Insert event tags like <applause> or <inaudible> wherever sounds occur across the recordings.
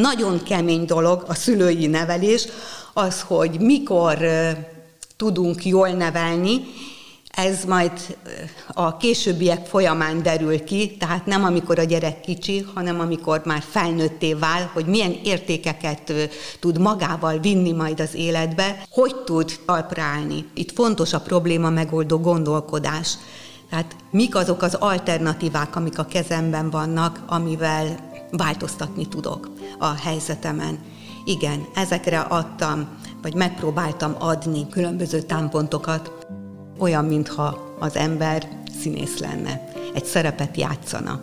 nagyon kemény dolog a szülői nevelés, az, hogy mikor tudunk jól nevelni, ez majd a későbbiek folyamán derül ki, tehát nem amikor a gyerek kicsi, hanem amikor már felnőtté vál, hogy milyen értékeket tud magával vinni majd az életbe, hogy tud talpra állni. Itt fontos a probléma megoldó gondolkodás. Tehát mik azok az alternatívák, amik a kezemben vannak, amivel változtatni tudok a helyzetemen. Igen, ezekre adtam, vagy megpróbáltam adni különböző támpontokat, olyan, mintha az ember színész lenne, egy szerepet játszana.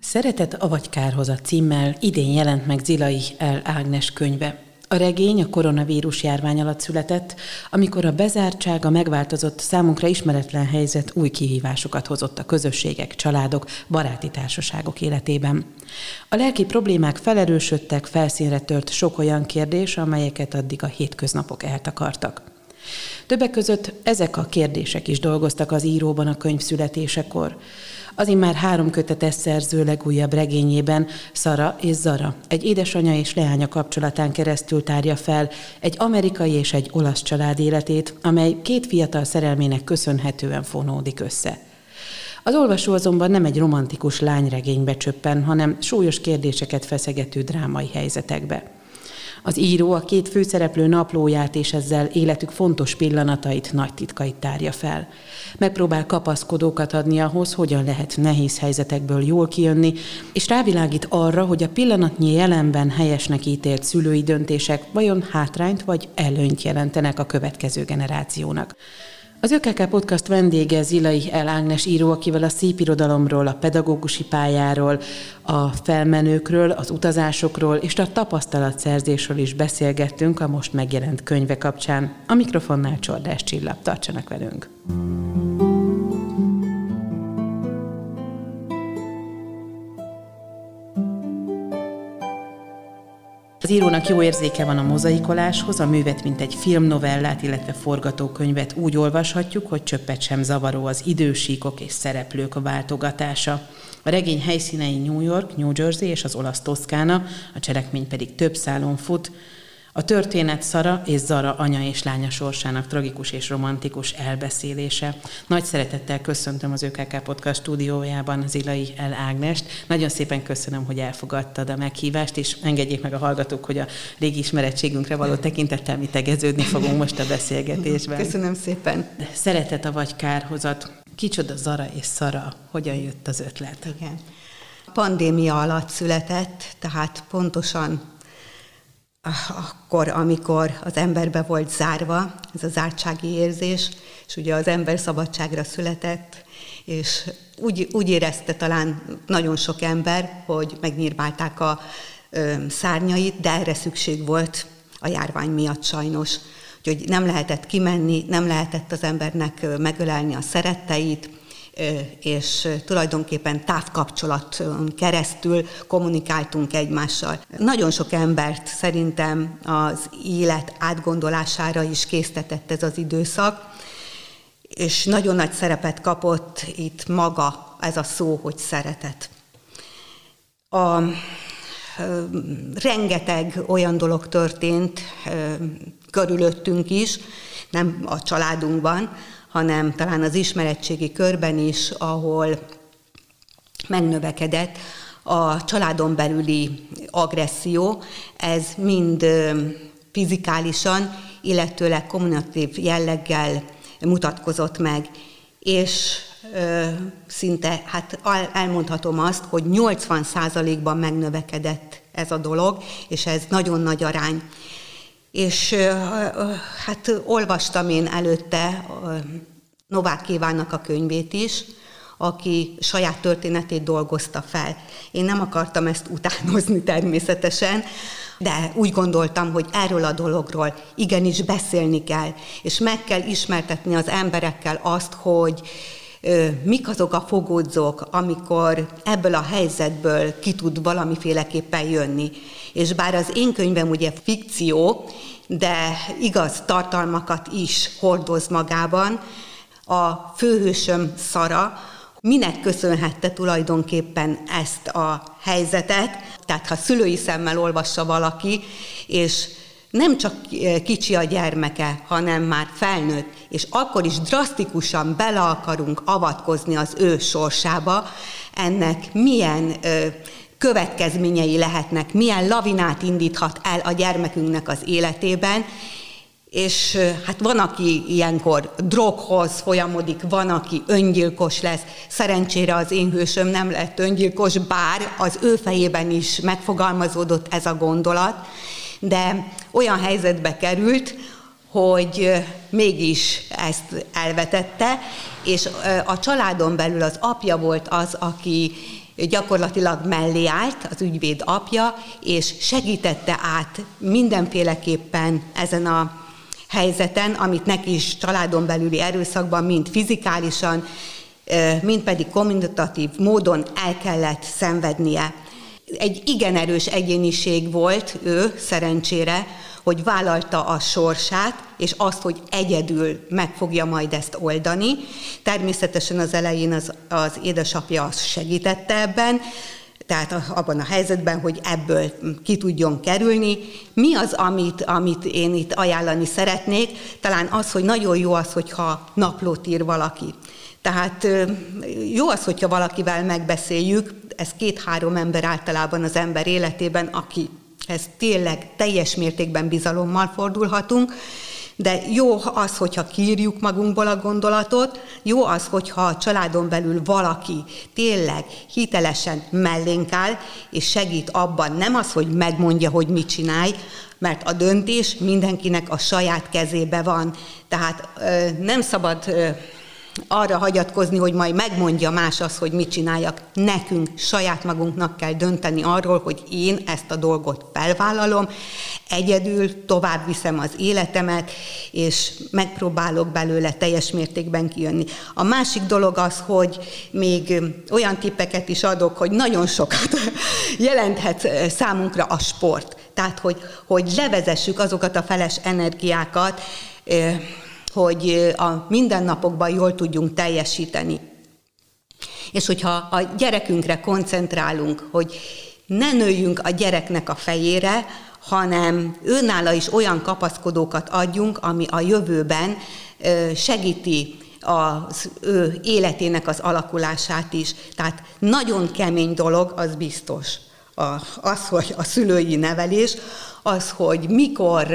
Szeretet avagy kárhozat címmel idén jelent meg Zilai L. Ágnes könyve. A regény a koronavírus járvány alatt született, amikor a bezártság, a megváltozott, számunkra ismeretlen helyzet új kihívásokat hozott a közösségek, családok, baráti társaságok életében. A lelki problémák felerősödtek, felszínre tört sok olyan kérdés, amelyeket addig a hétköznapok eltakartak. Többek között ezek a kérdések is dolgoztak az íróban a könyv születésekor. Az immár három kötetes szerző legújabb regényében Szara és Zara egy édesanyja és leánya kapcsolatán keresztül tárja fel egy amerikai és egy olasz család életét, amely két fiatal szerelmének köszönhetően fonódik össze. Az olvasó azonban nem egy romantikus lányregénybe csöppen, hanem súlyos kérdéseket feszegető drámai helyzetekbe. Az író a két főszereplő naplóját és ezzel életük fontos pillanatait, nagy titkait tárja fel. Megpróbál kapaszkodókat adni ahhoz, hogyan lehet nehéz helyzetekből jól kijönni, és rávilágít arra, hogy a pillanatnyi jelenben helyesnek ítélt szülői döntések vajon hátrányt vagy előnyt jelentenek a következő generációnak. Az ÖKK Podcast vendége Zilai El Ágnes író, akivel a szép irodalomról, a pedagógusi pályáról, a felmenőkről, az utazásokról és a tapasztalatszerzésről is beszélgettünk a most megjelent könyve kapcsán. A mikrofonnál Csordás Csillap, tartsanak velünk! Az írónak jó érzéke van a mozaikoláshoz, a művet, mint egy filmnovellát, illetve forgatókönyvet úgy olvashatjuk, hogy csöppet sem zavaró az idősíkok és szereplők váltogatása. A regény helyszínei New York, New Jersey és az olasz Toszkána, a cselekmény pedig több szálon fut, a történet Szara és Zara anya és lánya sorsának tragikus és romantikus elbeszélése. Nagy szeretettel köszöntöm az ÖKK Podcast stúdiójában Zilai El Ágnest. Nagyon szépen köszönöm, hogy elfogadtad a meghívást, és engedjék meg a hallgatók, hogy a régi ismerettségünkre való tekintettel mi tegeződni fogunk most a beszélgetésben. Köszönöm szépen. Szeretet a vagy kárhozat. Kicsoda Zara és Szara? Hogyan jött az ötlet? Igen. Pandémia alatt született, tehát pontosan akkor, amikor az emberbe volt zárva, ez a zártsági érzés, és ugye az ember szabadságra született, és úgy, úgy érezte talán nagyon sok ember, hogy megnyírbálták a ö, szárnyait, de erre szükség volt a járvány miatt sajnos. Úgyhogy nem lehetett kimenni, nem lehetett az embernek megölelni a szeretteit, és tulajdonképpen távkapcsolaton keresztül kommunikáltunk egymással. Nagyon sok embert szerintem az élet átgondolására is késztetett ez az időszak, és nagyon nagy szerepet kapott itt maga ez a szó, hogy szeretet. A rengeteg olyan dolog történt körülöttünk is, nem a családunkban, hanem talán az ismeretségi körben is, ahol megnövekedett a családon belüli agresszió, ez mind fizikálisan, illetőleg kommunikatív jelleggel mutatkozott meg, és ö, szinte, hát elmondhatom azt, hogy 80%-ban megnövekedett ez a dolog, és ez nagyon nagy arány. És hát olvastam én előtte Novák Kívánnak a könyvét is, aki saját történetét dolgozta fel. Én nem akartam ezt utánozni természetesen, de úgy gondoltam, hogy erről a dologról igenis beszélni kell, és meg kell ismertetni az emberekkel azt, hogy mik azok a fogódzók, amikor ebből a helyzetből ki tud valamiféleképpen jönni. És bár az én könyvem ugye fikció, de igaz tartalmakat is hordoz magában, A főhősöm Szara, minek köszönhette tulajdonképpen ezt a helyzetet, tehát ha szülői szemmel olvassa valaki, és nem csak kicsi a gyermeke, hanem már felnőtt, és akkor is drasztikusan bele akarunk avatkozni az ő sorsába, ennek milyen ö, következményei lehetnek, milyen lavinát indíthat el a gyermekünknek az életében, és hát van, aki ilyenkor droghoz folyamodik, van, aki öngyilkos lesz. Szerencsére az én hősöm nem lett öngyilkos, bár az ő fejében is megfogalmazódott ez a gondolat, de olyan helyzetbe került, hogy mégis ezt elvetette, és a családon belül az apja volt az, aki gyakorlatilag mellé állt, az ügyvéd apja, és segítette át mindenféleképpen ezen a helyzeten, amit neki is családon belüli erőszakban, mind fizikálisan, mind pedig kommunikatív módon el kellett szenvednie. Egy igen erős egyéniség volt ő, szerencsére, hogy vállalta a sorsát, és azt, hogy egyedül meg fogja majd ezt oldani. Természetesen az elején az, az édesapja azt segítette ebben, tehát abban a helyzetben, hogy ebből ki tudjon kerülni. Mi az, amit, amit én itt ajánlani szeretnék? Talán az, hogy nagyon jó az, hogyha naplót ír valaki. Tehát jó az, hogyha valakivel megbeszéljük, ez két-három ember általában az ember életében, aki ez tényleg teljes mértékben bizalommal fordulhatunk, de jó az, hogyha kiírjuk magunkból a gondolatot, jó az, hogyha a családon belül valaki tényleg hitelesen mellénk áll, és segít abban, nem az, hogy megmondja, hogy mit csinálj, mert a döntés mindenkinek a saját kezébe van. Tehát nem szabad arra hagyatkozni, hogy majd megmondja más az, hogy mit csináljak. Nekünk saját magunknak kell dönteni arról, hogy én ezt a dolgot felvállalom, egyedül tovább viszem az életemet, és megpróbálok belőle teljes mértékben kijönni. A másik dolog az, hogy még olyan tippeket is adok, hogy nagyon sokat <laughs> jelenthet számunkra a sport. Tehát, hogy, hogy levezessük azokat a feles energiákat, hogy a mindennapokban jól tudjunk teljesíteni. És hogyha a gyerekünkre koncentrálunk, hogy ne nőjünk a gyereknek a fejére, hanem őnála is olyan kapaszkodókat adjunk, ami a jövőben segíti az ő életének az alakulását is. Tehát nagyon kemény dolog, az biztos. Az, hogy a szülői nevelés, az, hogy mikor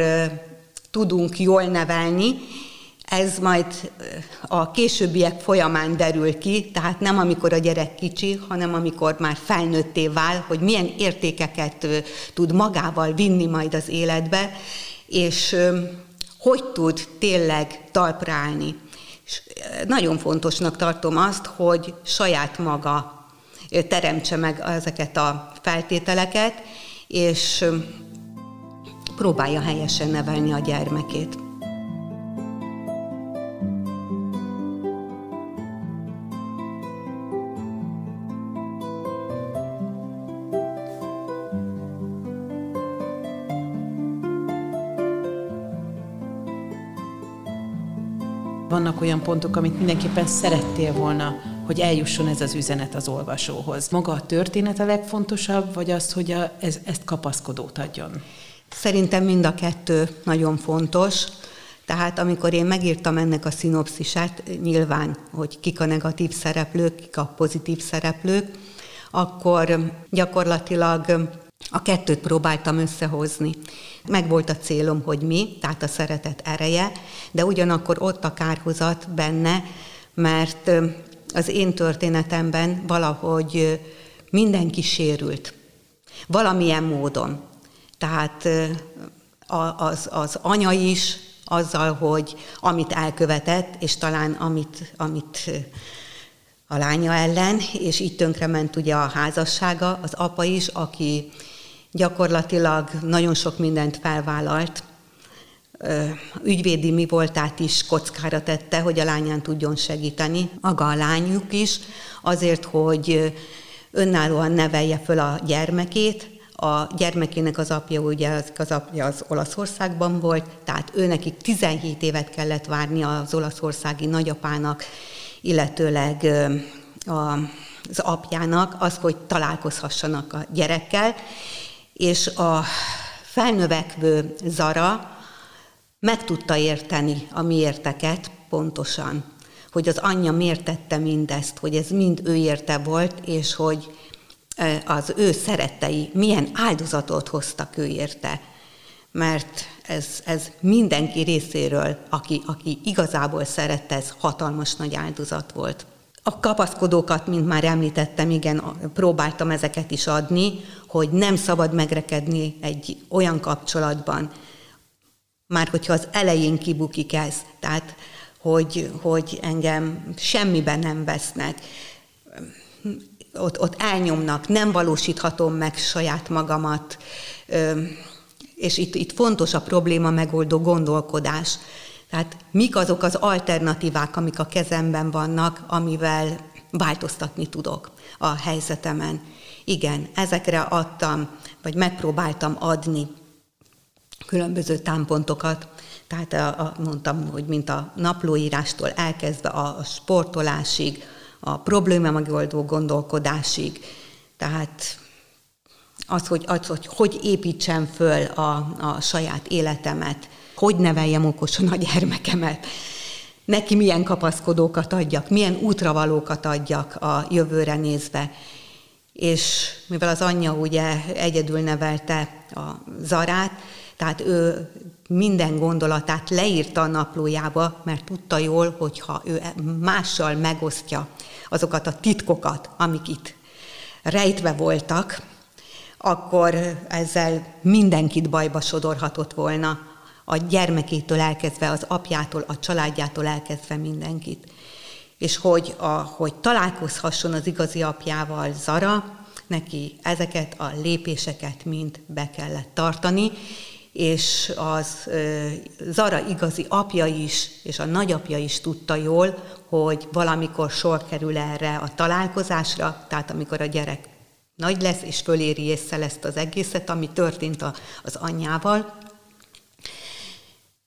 tudunk jól nevelni, ez majd a későbbiek folyamán derül ki, tehát nem amikor a gyerek kicsi, hanem amikor már felnőtté vál, hogy milyen értékeket tud magával vinni majd az életbe, és hogy tud tényleg talpra állni. És nagyon fontosnak tartom azt, hogy saját maga teremtse meg ezeket a feltételeket, és próbálja helyesen nevelni a gyermekét. Vannak olyan pontok, amit mindenképpen szerettél volna, hogy eljusson ez az üzenet az olvasóhoz. Maga a történet a legfontosabb, vagy az, hogy a, ez, ezt kapaszkodót adjon? Szerintem mind a kettő nagyon fontos. Tehát amikor én megírtam ennek a szinopszisát, nyilván, hogy kik a negatív szereplők, kik a pozitív szereplők, akkor gyakorlatilag a kettőt próbáltam összehozni. Meg volt a célom, hogy mi, tehát a szeretet ereje, de ugyanakkor ott a kárhozat benne, mert az én történetemben valahogy mindenki sérült. Valamilyen módon. Tehát az, az anya is azzal, hogy amit elkövetett, és talán amit, amit a lánya ellen, és így tönkrement ugye a házassága, az apa is, aki gyakorlatilag nagyon sok mindent felvállalt, ügyvédi mi voltát is kockára tette, hogy a lányán tudjon segíteni, maga a lányuk is, azért, hogy önállóan nevelje föl a gyermekét, a gyermekének az apja, ugye az, apja az Olaszországban volt, tehát ő nekik 17 évet kellett várni az olaszországi nagyapának, illetőleg a, az apjának, az, hogy találkozhassanak a gyerekkel, és a felnövekvő Zara meg tudta érteni a miérteket pontosan, hogy az anyja miért tette mindezt, hogy ez mind ő érte volt, és hogy az ő szerettei milyen áldozatot hoztak ő érte. Mert ez, ez mindenki részéről, aki, aki igazából szerette, ez hatalmas nagy áldozat volt. A kapaszkodókat, mint már említettem, igen, próbáltam ezeket is adni, hogy nem szabad megrekedni egy olyan kapcsolatban, már hogyha az elején kibukik ez, tehát hogy, hogy engem semmiben nem vesznek, ott, ott elnyomnak, nem valósíthatom meg saját magamat, és itt, itt fontos a probléma megoldó gondolkodás. Tehát mik azok az alternatívák, amik a kezemben vannak, amivel változtatni tudok a helyzetemen. Igen, ezekre adtam, vagy megpróbáltam adni különböző támpontokat, tehát a, a, mondtam, hogy mint a naplóírástól elkezdve a sportolásig, a probléma megoldó gondolkodásig. Tehát az, hogy, az, hogy hogy építsem föl a, a saját életemet, hogy neveljem okosan a gyermekemet, neki milyen kapaszkodókat adjak, milyen útravalókat adjak a jövőre nézve. És mivel az anyja ugye egyedül nevelte a Zarát, tehát ő minden gondolatát leírta a naplójába, mert tudta jól, hogyha ő mással megosztja azokat a titkokat, amik itt rejtve voltak, akkor ezzel mindenkit bajba sodorhatott volna, a gyermekétől elkezdve, az apjától, a családjától elkezdve mindenkit. És hogy, a, hogy találkozhasson az igazi apjával Zara, neki ezeket a lépéseket mind be kellett tartani, és az Zara igazi apja is, és a nagyapja is tudta jól, hogy valamikor sor kerül erre a találkozásra, tehát amikor a gyerek nagy lesz, és föléri észre ezt az egészet, ami történt az anyjával,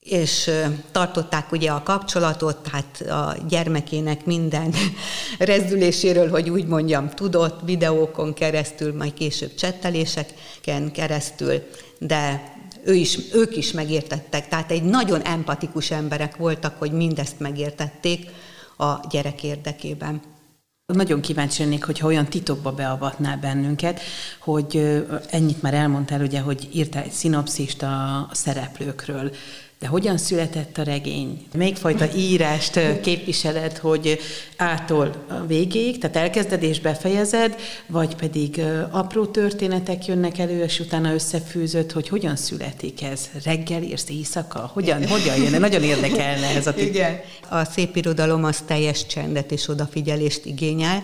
és tartották ugye a kapcsolatot, tehát a gyermekének minden <laughs> rezdüléséről, hogy úgy mondjam, tudott, videókon keresztül, majd később csetteléseken keresztül, de ő is, ők is megértettek. Tehát egy nagyon empatikus emberek voltak, hogy mindezt megértették a gyerek érdekében. Nagyon kíváncsi lennék, hogyha olyan titokba beavatnál bennünket, hogy ennyit már elmondtál, ugye, hogy írtál egy szinopszist a szereplőkről. De hogyan született a regény? Melyik fajta írást képviseled, hogy ától a végéig, tehát elkezded és befejezed, vagy pedig apró történetek jönnek elő, és utána összefűzött, hogy hogyan születik ez? Reggel írsz, éjszaka? Hogyan, hogyan jön? Nagyon érdekelne ez a tip. Igen. A szép irodalom az teljes csendet és odafigyelést igényel.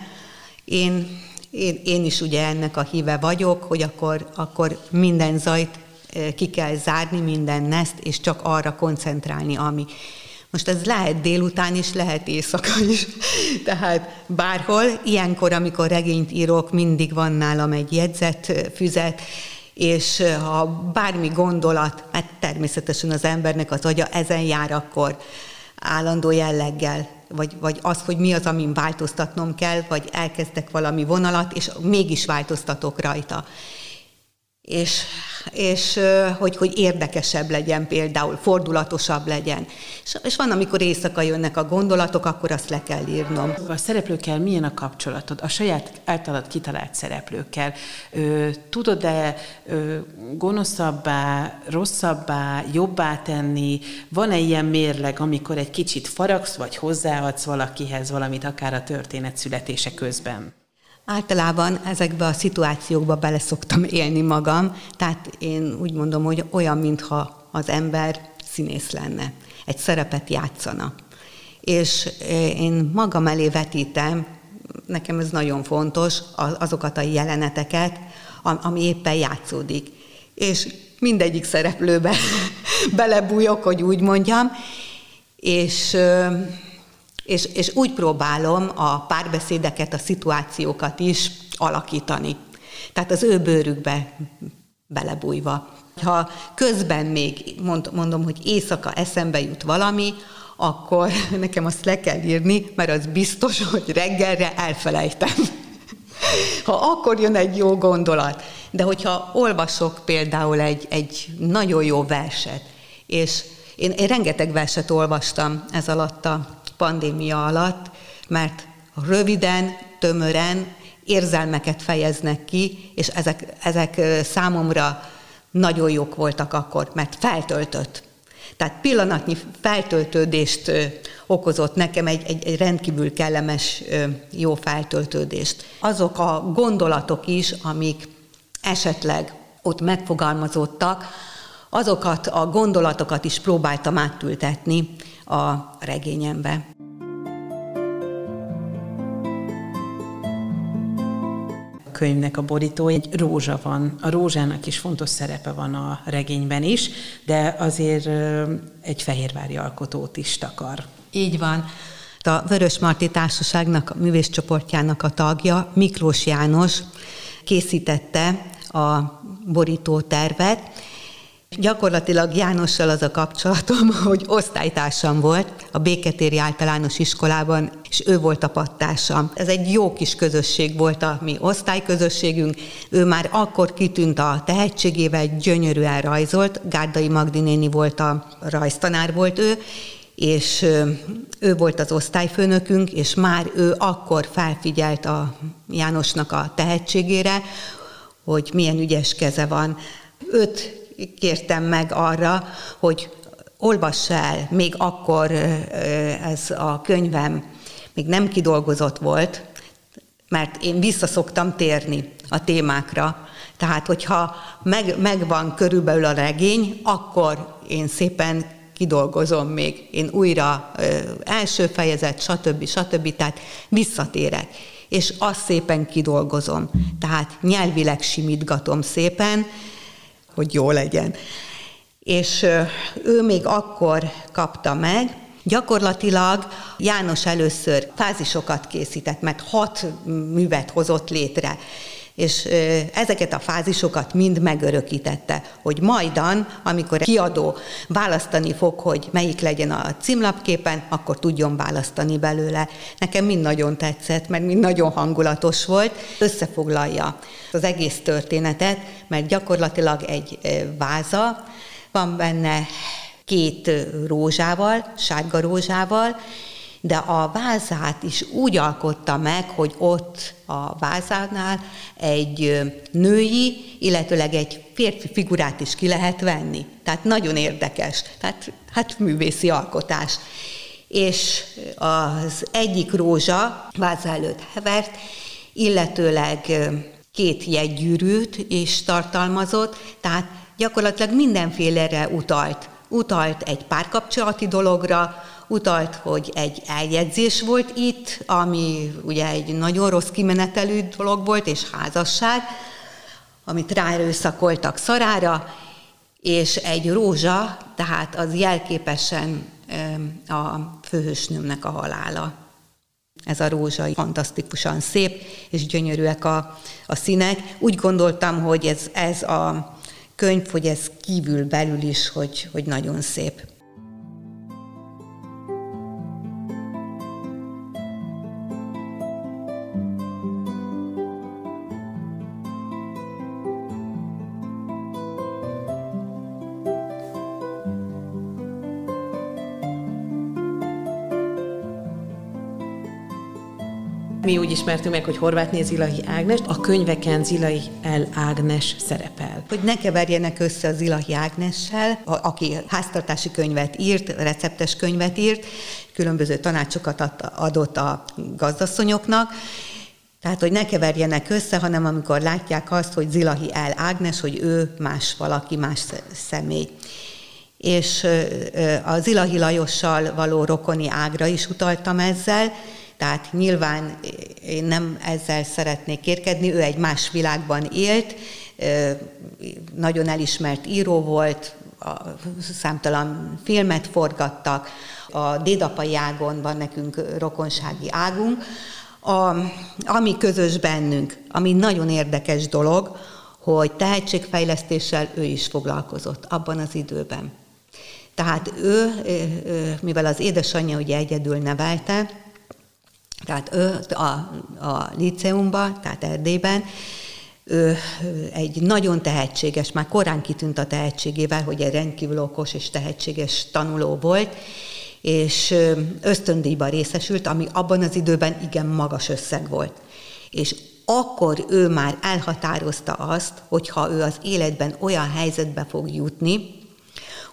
Én én, én is ugye ennek a híve vagyok, hogy akkor, akkor minden zajt ki kell zárni minden neszt, és csak arra koncentrálni, ami. Most ez lehet délután is, lehet éjszaka is. <laughs> Tehát bárhol, ilyenkor, amikor regényt írok, mindig van nálam egy jegyzet, füzet, és ha bármi gondolat, mert természetesen az embernek az agya ezen jár, akkor állandó jelleggel, vagy, vagy az, hogy mi az, amin változtatnom kell, vagy elkezdek valami vonalat, és mégis változtatok rajta és, és hogy, hogy érdekesebb legyen például, fordulatosabb legyen. És, és van, amikor éjszaka jönnek a gondolatok, akkor azt le kell írnom. A szereplőkkel milyen a kapcsolatod? A saját általad kitalált szereplőkkel. Tudod-e gonoszabbá, rosszabbá, jobbá tenni? Van-e ilyen mérleg, amikor egy kicsit faragsz, vagy hozzáadsz valakihez valamit, akár a történet születése közben? Általában ezekbe a szituációkba bele szoktam élni magam, tehát én úgy mondom, hogy olyan, mintha az ember színész lenne, egy szerepet játszana. És én magam elé vetítem, nekem ez nagyon fontos, azokat a jeleneteket, ami éppen játszódik. És mindegyik szereplőbe <laughs> belebújok, hogy úgy mondjam, és és, és úgy próbálom a párbeszédeket, a szituációkat is alakítani. Tehát az ő bőrükbe belebújva. Ha közben még mondom, hogy éjszaka eszembe jut valami, akkor <laughs> nekem azt le kell írni, mert az biztos, hogy reggelre elfelejtem. <laughs> Ha akkor jön egy jó gondolat. De hogyha olvasok például egy, egy nagyon jó verset, és én, én rengeteg verset olvastam ez alatt a pandémia alatt, mert röviden, tömören érzelmeket fejeznek ki, és ezek, ezek számomra nagyon jók voltak akkor, mert feltöltött. Tehát pillanatnyi feltöltődést okozott nekem egy, egy, egy rendkívül kellemes, jó feltöltődést. Azok a gondolatok is, amik esetleg ott megfogalmazottak, azokat a gondolatokat is próbáltam átültetni a regényembe. könyvnek a borító, egy rózsa van. A rózsának is fontos szerepe van a regényben is, de azért egy fehérvári alkotót is takar. Így van. A Vörös Marti Társaságnak, a művészcsoportjának a tagja, Miklós János készítette a borító tervet, Gyakorlatilag Jánossal az a kapcsolatom, <laughs> hogy osztálytársam volt a Béketéri Általános Iskolában, és ő volt a pattársam. Ez egy jó kis közösség volt a mi osztályközösségünk. Ő már akkor kitűnt a tehetségével, gyönyörűen rajzolt. Gárdai Magdi volt a rajztanár volt ő, és ő volt az osztályfőnökünk, és már ő akkor felfigyelt a Jánosnak a tehetségére, hogy milyen ügyes keze van. Őt kértem meg arra, hogy olvassa el, még akkor ez a könyvem még nem kidolgozott volt, mert én visszaszoktam térni a témákra. Tehát, hogyha meg, megvan körülbelül a regény, akkor én szépen kidolgozom még, én újra ö, első fejezet, stb. stb. Tehát visszatérek, és azt szépen kidolgozom. Tehát nyelvileg simítgatom szépen, hogy jó legyen. És ő még akkor kapta meg, Gyakorlatilag János először fázisokat készített, mert hat művet hozott létre és ezeket a fázisokat mind megörökítette, hogy majdan, amikor kiadó választani fog, hogy melyik legyen a címlapképen, akkor tudjon választani belőle. Nekem mind nagyon tetszett, mert mind nagyon hangulatos volt. Összefoglalja az egész történetet, mert gyakorlatilag egy váza, van benne két rózsával, sárga rózsával, de a vázát is úgy alkotta meg, hogy ott a vázánál egy női, illetőleg egy férfi figurát is ki lehet venni. Tehát nagyon érdekes, tehát hát művészi alkotás. És az egyik rózsa váza előtt hevert, illetőleg két jegygyűrűt is tartalmazott, tehát gyakorlatilag mindenfélere utalt. Utalt egy párkapcsolati dologra, utalt, hogy egy eljegyzés volt itt, ami ugye egy nagyon rossz kimenetelű dolog volt, és házasság, amit ráerőszakoltak szarára, és egy rózsa, tehát az jelképesen a főhősnőmnek a halála. Ez a rózsa fantasztikusan szép, és gyönyörűek a, a színek. Úgy gondoltam, hogy ez, ez a könyv, hogy ez kívül belül is, hogy, hogy nagyon szép. Mi úgy ismertünk meg, hogy Horvátné Zilahi Ágnes, a könyveken Zilahi El Ágnes szerepel. Hogy ne keverjenek össze a Zilahi Ágnessel, aki háztartási könyvet írt, receptes könyvet írt, különböző tanácsokat adott a gazdasszonyoknak, tehát, hogy ne keverjenek össze, hanem amikor látják azt, hogy Zilahi El Ágnes, hogy ő más valaki, más személy. És a Zilahi Lajossal való rokoni ágra is utaltam ezzel, tehát nyilván én nem ezzel szeretnék kérkedni, ő egy más világban élt, nagyon elismert író volt, számtalan filmet forgattak, a dédapai ágon van nekünk rokonsági águnk, a, ami közös bennünk, ami nagyon érdekes dolog, hogy tehetségfejlesztéssel ő is foglalkozott abban az időben. Tehát ő, mivel az édesanyja ugye egyedül nevelte, tehát ő a, a liceumban, tehát Erdélyben, ő egy nagyon tehetséges, már korán kitűnt a tehetségével, hogy egy rendkívül okos és tehetséges tanuló volt, és ösztöndíjban részesült, ami abban az időben igen magas összeg volt. És akkor ő már elhatározta azt, hogy ha ő az életben olyan helyzetbe fog jutni,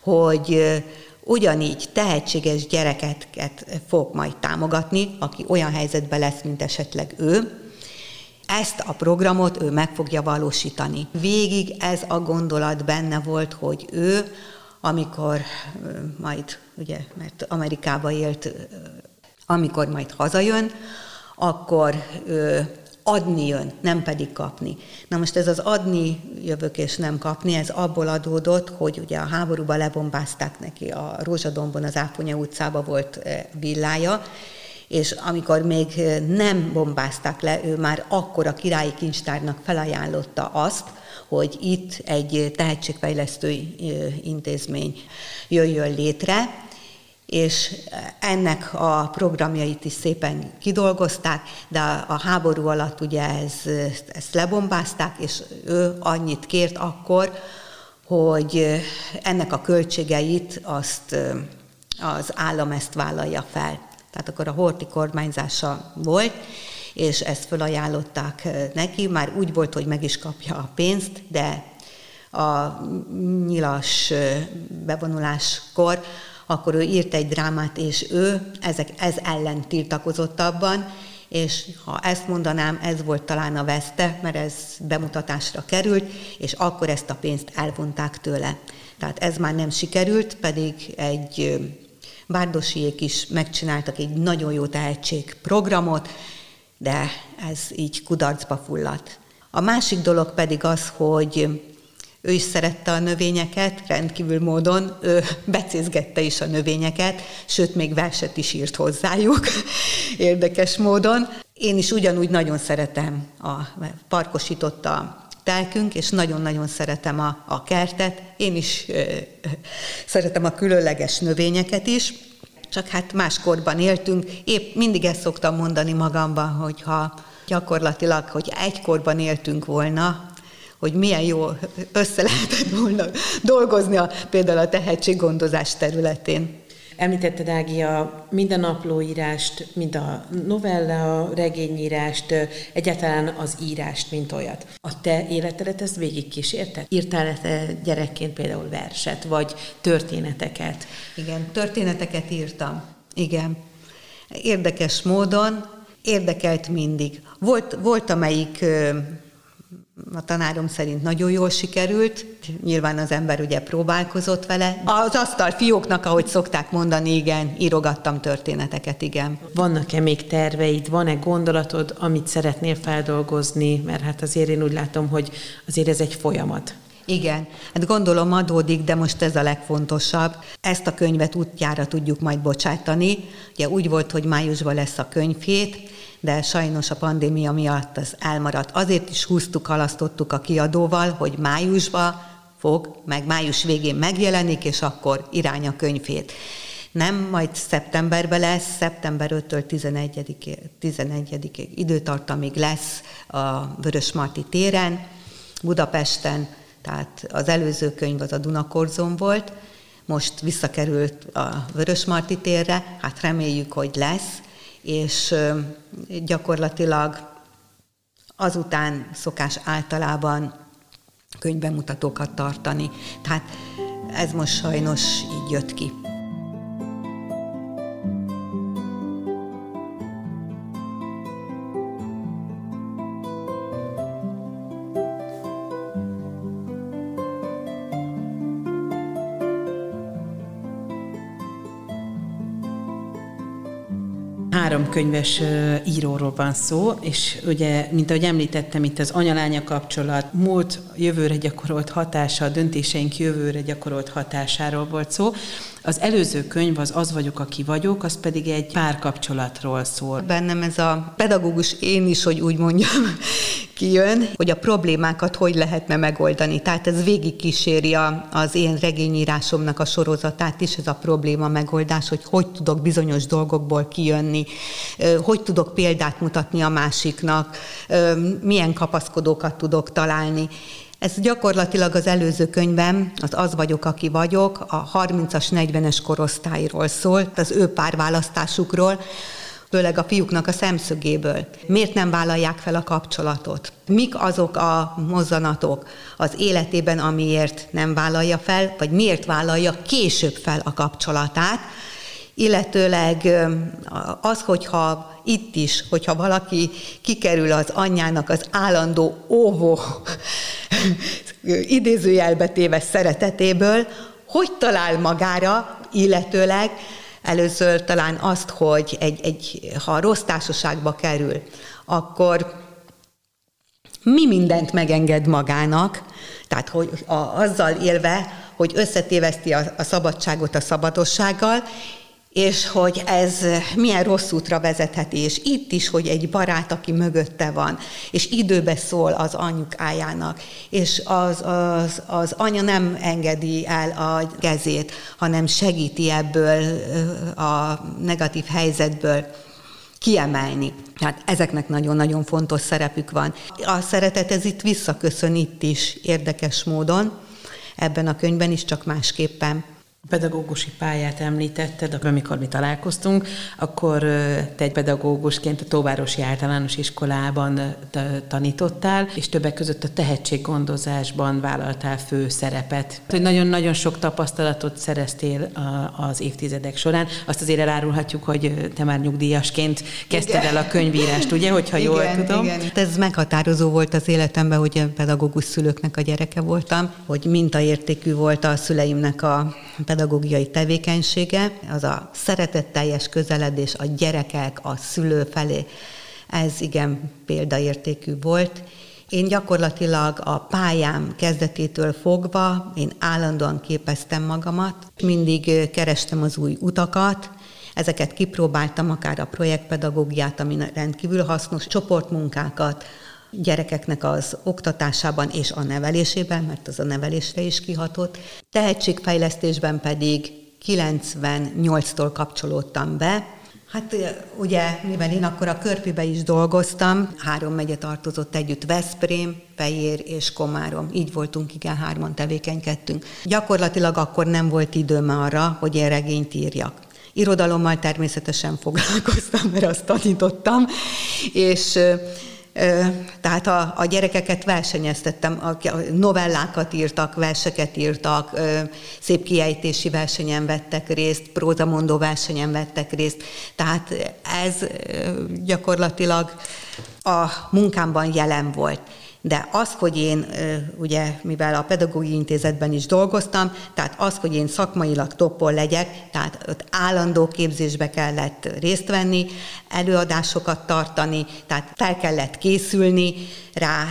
hogy ugyanígy tehetséges gyerekeket fog majd támogatni, aki olyan helyzetben lesz, mint esetleg ő, ezt a programot ő meg fogja valósítani. Végig ez a gondolat benne volt, hogy ő, amikor majd, ugye, mert Amerikába élt, amikor majd hazajön, akkor adni jön, nem pedig kapni. Na most ez az adni jövök és nem kapni, ez abból adódott, hogy ugye a háborúban lebombázták neki a Rózsadombon, az Áponya utcába volt eh, villája, és amikor még eh, nem bombázták le, ő már akkor a királyi kincstárnak felajánlotta azt, hogy itt egy tehetségfejlesztő eh, intézmény jöjjön létre, és ennek a programjait is szépen kidolgozták, de a háború alatt ugye ez, ezt lebombázták, és ő annyit kért akkor, hogy ennek a költségeit azt az állam ezt vállalja fel. Tehát akkor a Horti kormányzása volt, és ezt felajánlották neki, már úgy volt, hogy meg is kapja a pénzt, de a nyilas bevonuláskor akkor ő írt egy drámát, és ő ezek, ez ellen tiltakozott abban, és ha ezt mondanám, ez volt talán a veszte, mert ez bemutatásra került, és akkor ezt a pénzt elvonták tőle. Tehát ez már nem sikerült, pedig egy Bárdosiék is megcsináltak egy nagyon jó tehetség programot, de ez így kudarcba fulladt. A másik dolog pedig az, hogy ő is szerette a növényeket, rendkívül módon, ő becézgette is a növényeket, sőt, még verset is írt hozzájuk, <laughs> érdekes módon. Én is ugyanúgy nagyon szeretem a parkosított a telkünk, és nagyon-nagyon szeretem a, a kertet. Én is ö, szeretem a különleges növényeket is, csak hát máskorban éltünk. Épp mindig ezt szoktam mondani magamban, hogyha gyakorlatilag, hogy egykorban éltünk volna, hogy milyen jó össze lehetett volna dolgozni a, például a tehetséggondozás területén. Említetted, Ági, a mind a naplóírást, mind a novella, a regényírást, egyáltalán az írást, mint olyat. A te életedet ezt végigkísérte? Írtál te gyerekként például verset, vagy történeteket? Igen, történeteket írtam. Igen. Érdekes módon érdekelt mindig. Volt, volt amelyik a tanárom szerint nagyon jól sikerült, nyilván az ember ugye próbálkozott vele. Az asztal fióknak, ahogy szokták mondani, igen, írogattam történeteket, igen. Vannak-e még terveid, van-e gondolatod, amit szeretnél feldolgozni, mert hát azért én úgy látom, hogy azért ez egy folyamat. Igen, hát gondolom adódik, de most ez a legfontosabb. Ezt a könyvet útjára tudjuk majd bocsátani. Ugye úgy volt, hogy májusban lesz a könyvhét, de sajnos a pandémia miatt az elmaradt. Azért is húztuk, halasztottuk a kiadóval, hogy májusba fog, meg május végén megjelenik, és akkor irány a könyvét. Nem, majd szeptemberben lesz, szeptember 5-től 11 11 időtartamig lesz a Vörösmarty téren, Budapesten, tehát az előző könyv az a Dunakorzon volt, most visszakerült a Vörösmarty térre, hát reméljük, hogy lesz, és gyakorlatilag azután szokás általában könyvbemutatókat tartani. Tehát ez most sajnos így jött ki. Könyves íróról van szó, és ugye, mint ahogy említettem, itt az anyalánya kapcsolat, múlt jövőre gyakorolt hatása, a döntéseink jövőre gyakorolt hatásáról volt szó. Az előző könyv az Az vagyok, aki vagyok, az pedig egy párkapcsolatról szól. Bennem ez a pedagógus én is, hogy úgy mondjam, <laughs> kijön, hogy a problémákat hogy lehetne megoldani. Tehát ez végig kíséri a, az én regényírásomnak a sorozatát is, ez a probléma megoldás, hogy hogy tudok bizonyos dolgokból kijönni, hogy tudok példát mutatni a másiknak, milyen kapaszkodókat tudok találni. Ez gyakorlatilag az előző könyvem, az Az vagyok, aki vagyok, a 30-as, 40-es korosztályról szól, az ő párválasztásukról, főleg a fiúknak a szemszögéből. Miért nem vállalják fel a kapcsolatot? Mik azok a mozzanatok az életében, amiért nem vállalja fel, vagy miért vállalja később fel a kapcsolatát, illetőleg az, hogyha itt is, hogyha valaki kikerül az anyjának az állandó óvó <laughs> idézőjelbe téves szeretetéből, hogy talál magára, illetőleg először talán azt, hogy egy, egy, ha rossz társaságba kerül, akkor mi mindent megenged magának, tehát hogy a, azzal élve, hogy összetéveszti a, a szabadságot a szabadossággal, és hogy ez milyen rossz útra vezetheti, és itt is, hogy egy barát, aki mögötte van, és időbe szól az anyukájának, és az, az, az anya nem engedi el a kezét, hanem segíti ebből a negatív helyzetből kiemelni. Hát ezeknek nagyon-nagyon fontos szerepük van. A szeretet ez itt visszaköszön itt is érdekes módon, ebben a könyvben is, csak másképpen pedagógusi pályát említetted, amikor mi találkoztunk, akkor te egy pedagógusként a Tóvárosi Általános Iskolában tanítottál, és többek között a tehetséggondozásban vállaltál fő szerepet. Hogy nagyon-nagyon sok tapasztalatot szereztél az évtizedek során. Azt azért elárulhatjuk, hogy te már nyugdíjasként kezdted igen. el a könyvírást, ugye, hogyha igen, jól tudom. Igen. Ez meghatározó volt az életemben, hogy a pedagógus szülőknek a gyereke voltam, hogy mintaértékű volt a szüleimnek a pedagógiai tevékenysége, az a szeretetteljes közeledés a gyerekek, a szülő felé, ez igen példaértékű volt. Én gyakorlatilag a pályám kezdetétől fogva, én állandóan képeztem magamat, mindig kerestem az új utakat, ezeket kipróbáltam, akár a projektpedagógiát, ami rendkívül hasznos, csoportmunkákat, gyerekeknek az oktatásában és a nevelésében, mert az a nevelésre is kihatott. Tehetségfejlesztésben pedig 98-tól kapcsolódtam be, Hát ugye, mivel én akkor a Körpibe is dolgoztam, három megye tartozott együtt, Veszprém, Fejér és Komárom. Így voltunk, igen, hárman tevékenykedtünk. Gyakorlatilag akkor nem volt időm arra, hogy én regényt írjak. Irodalommal természetesen foglalkoztam, mert azt tanítottam, és tehát a, a gyerekeket versenyeztettem, a novellákat írtak, verseket írtak, szép kiejtési versenyen vettek részt, prózamondó versenyen vettek részt. Tehát ez gyakorlatilag a munkámban jelen volt. De az, hogy én, ugye, mivel a pedagógiai intézetben is dolgoztam, tehát az, hogy én szakmailag toppol legyek, tehát ott állandó képzésbe kellett részt venni, előadásokat tartani, tehát fel kellett készülni rá,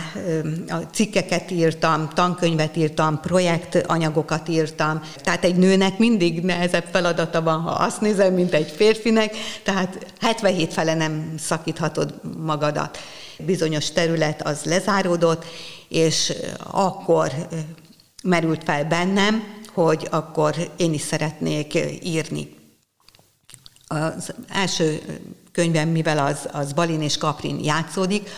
a cikkeket írtam, tankönyvet írtam, projektanyagokat írtam, tehát egy nőnek mindig nehezebb feladata van, ha azt nézem, mint egy férfinek, tehát 77 fele nem szakíthatod magadat bizonyos terület az lezáródott, és akkor merült fel bennem, hogy akkor én is szeretnék írni. Az első könyvem, mivel az, az Balin és Kaprin játszódik,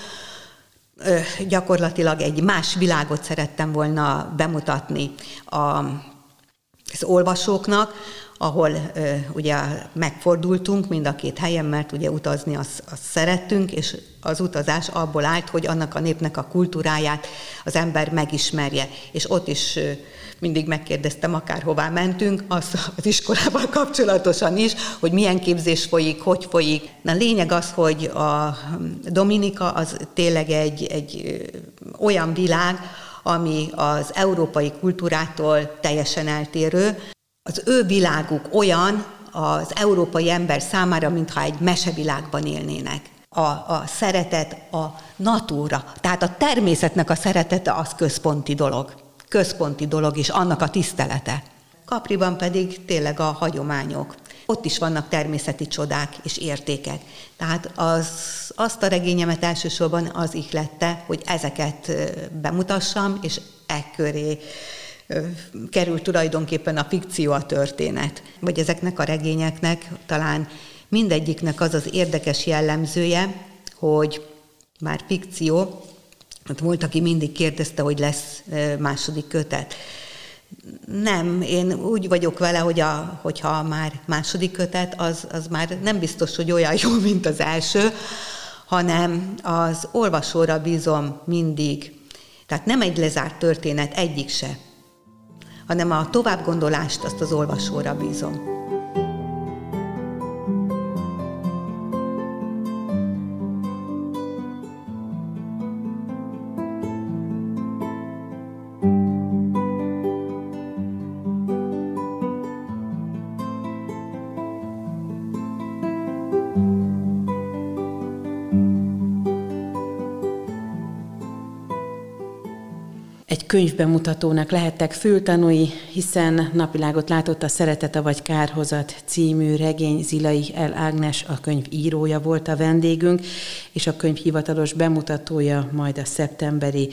gyakorlatilag egy más világot szerettem volna bemutatni a, az olvasóknak, ahol ugye megfordultunk mind a két helyen, mert ugye utazni azt, azt szerettünk, és az utazás abból állt, hogy annak a népnek a kultúráját az ember megismerje. És ott is mindig megkérdeztem, akárhová mentünk, az, az iskolával <laughs> kapcsolatosan is, hogy milyen képzés folyik, hogy folyik. Na lényeg az, hogy a Dominika az tényleg egy, egy olyan világ, ami az európai kultúrától teljesen eltérő. Az ő világuk olyan az európai ember számára, mintha egy mesevilágban élnének. A, a szeretet, a natúra, tehát a természetnek a szeretete az központi dolog. Központi dolog, és annak a tisztelete. Kapriban pedig tényleg a hagyományok. Ott is vannak természeti csodák és értékek. Tehát az, azt a regényemet elsősorban az ihlette, hogy ezeket bemutassam, és e köré kerül tulajdonképpen a fikció a történet. Vagy ezeknek a regényeknek talán mindegyiknek az az érdekes jellemzője, hogy már fikció, hát volt, aki mindig kérdezte, hogy lesz második kötet. Nem, én úgy vagyok vele, hogy a, hogyha már második kötet, az, az már nem biztos, hogy olyan jó, mint az első, hanem az olvasóra bízom mindig. Tehát nem egy lezárt történet, egyik se, hanem a továbbgondolást azt az olvasóra bízom. Könyvbemutatónak lehettek fültanúi, hiszen napvilágot látott a Szeretete vagy Kárhozat című regény Zilai El Ágnes, a könyv írója volt a vendégünk, és a könyv hivatalos bemutatója majd a szeptemberi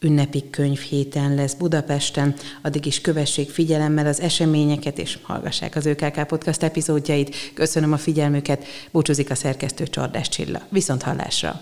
ünnepi könyvhéten lesz Budapesten. Addig is kövessék figyelemmel az eseményeket, és hallgassák az ÖKK Podcast epizódjait. Köszönöm a figyelmüket, búcsúzik a szerkesztő Csordás Csilla. Viszont hallásra!